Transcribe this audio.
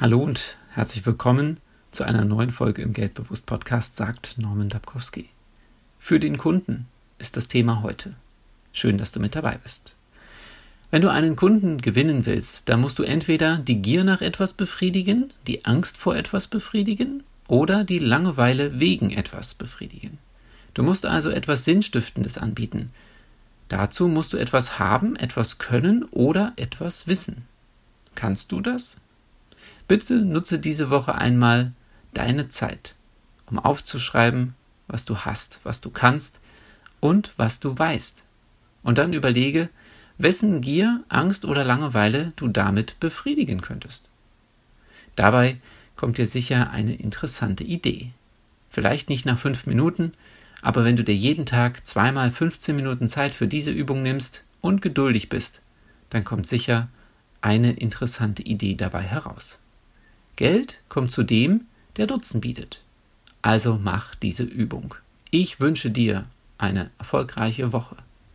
Hallo und herzlich willkommen zu einer neuen Folge im Geldbewusst Podcast, sagt Norman Dabkowski. Für den Kunden ist das Thema heute. Schön, dass du mit dabei bist. Wenn du einen Kunden gewinnen willst, dann musst du entweder die Gier nach etwas befriedigen, die Angst vor etwas befriedigen oder die Langeweile wegen etwas befriedigen. Du musst also etwas Sinnstiftendes anbieten. Dazu musst du etwas haben, etwas können oder etwas wissen. Kannst du das? Bitte nutze diese Woche einmal deine Zeit, um aufzuschreiben, was du hast, was du kannst und was du weißt. Und dann überlege, wessen Gier, Angst oder Langeweile du damit befriedigen könntest. Dabei kommt dir sicher eine interessante Idee. Vielleicht nicht nach fünf Minuten, aber wenn du dir jeden Tag zweimal 15 Minuten Zeit für diese Übung nimmst und geduldig bist, dann kommt sicher eine interessante Idee dabei heraus. Geld kommt zu dem, der Nutzen bietet. Also mach diese Übung. Ich wünsche dir eine erfolgreiche Woche.